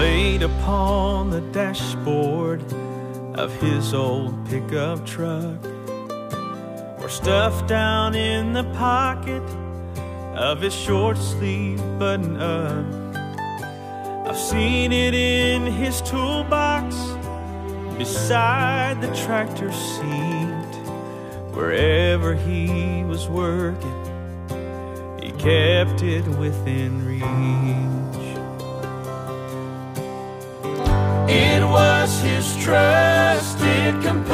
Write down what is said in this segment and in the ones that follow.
laid upon the dashboard of his old pickup truck, or stuffed down in the pocket of his short sleeve button up. I've seen it in his toolbox beside the tractor seat, wherever he was working, he kept it within reach. Was his trusted companion.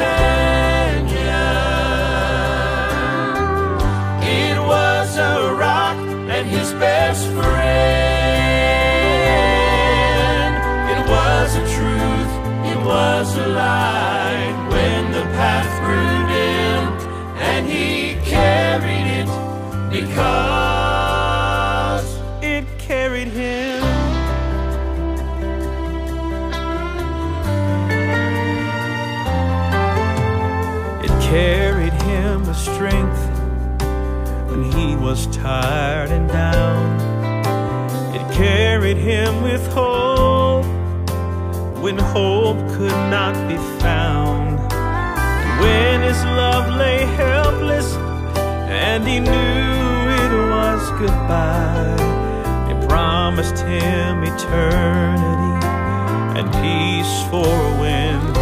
It was a rock and his best friend. It was a truth, it was a light when the path grew dim, and he carried it because was tired and down. It carried him with hope when hope could not be found. When his love lay helpless and he knew it was goodbye, it promised him eternity and peace for when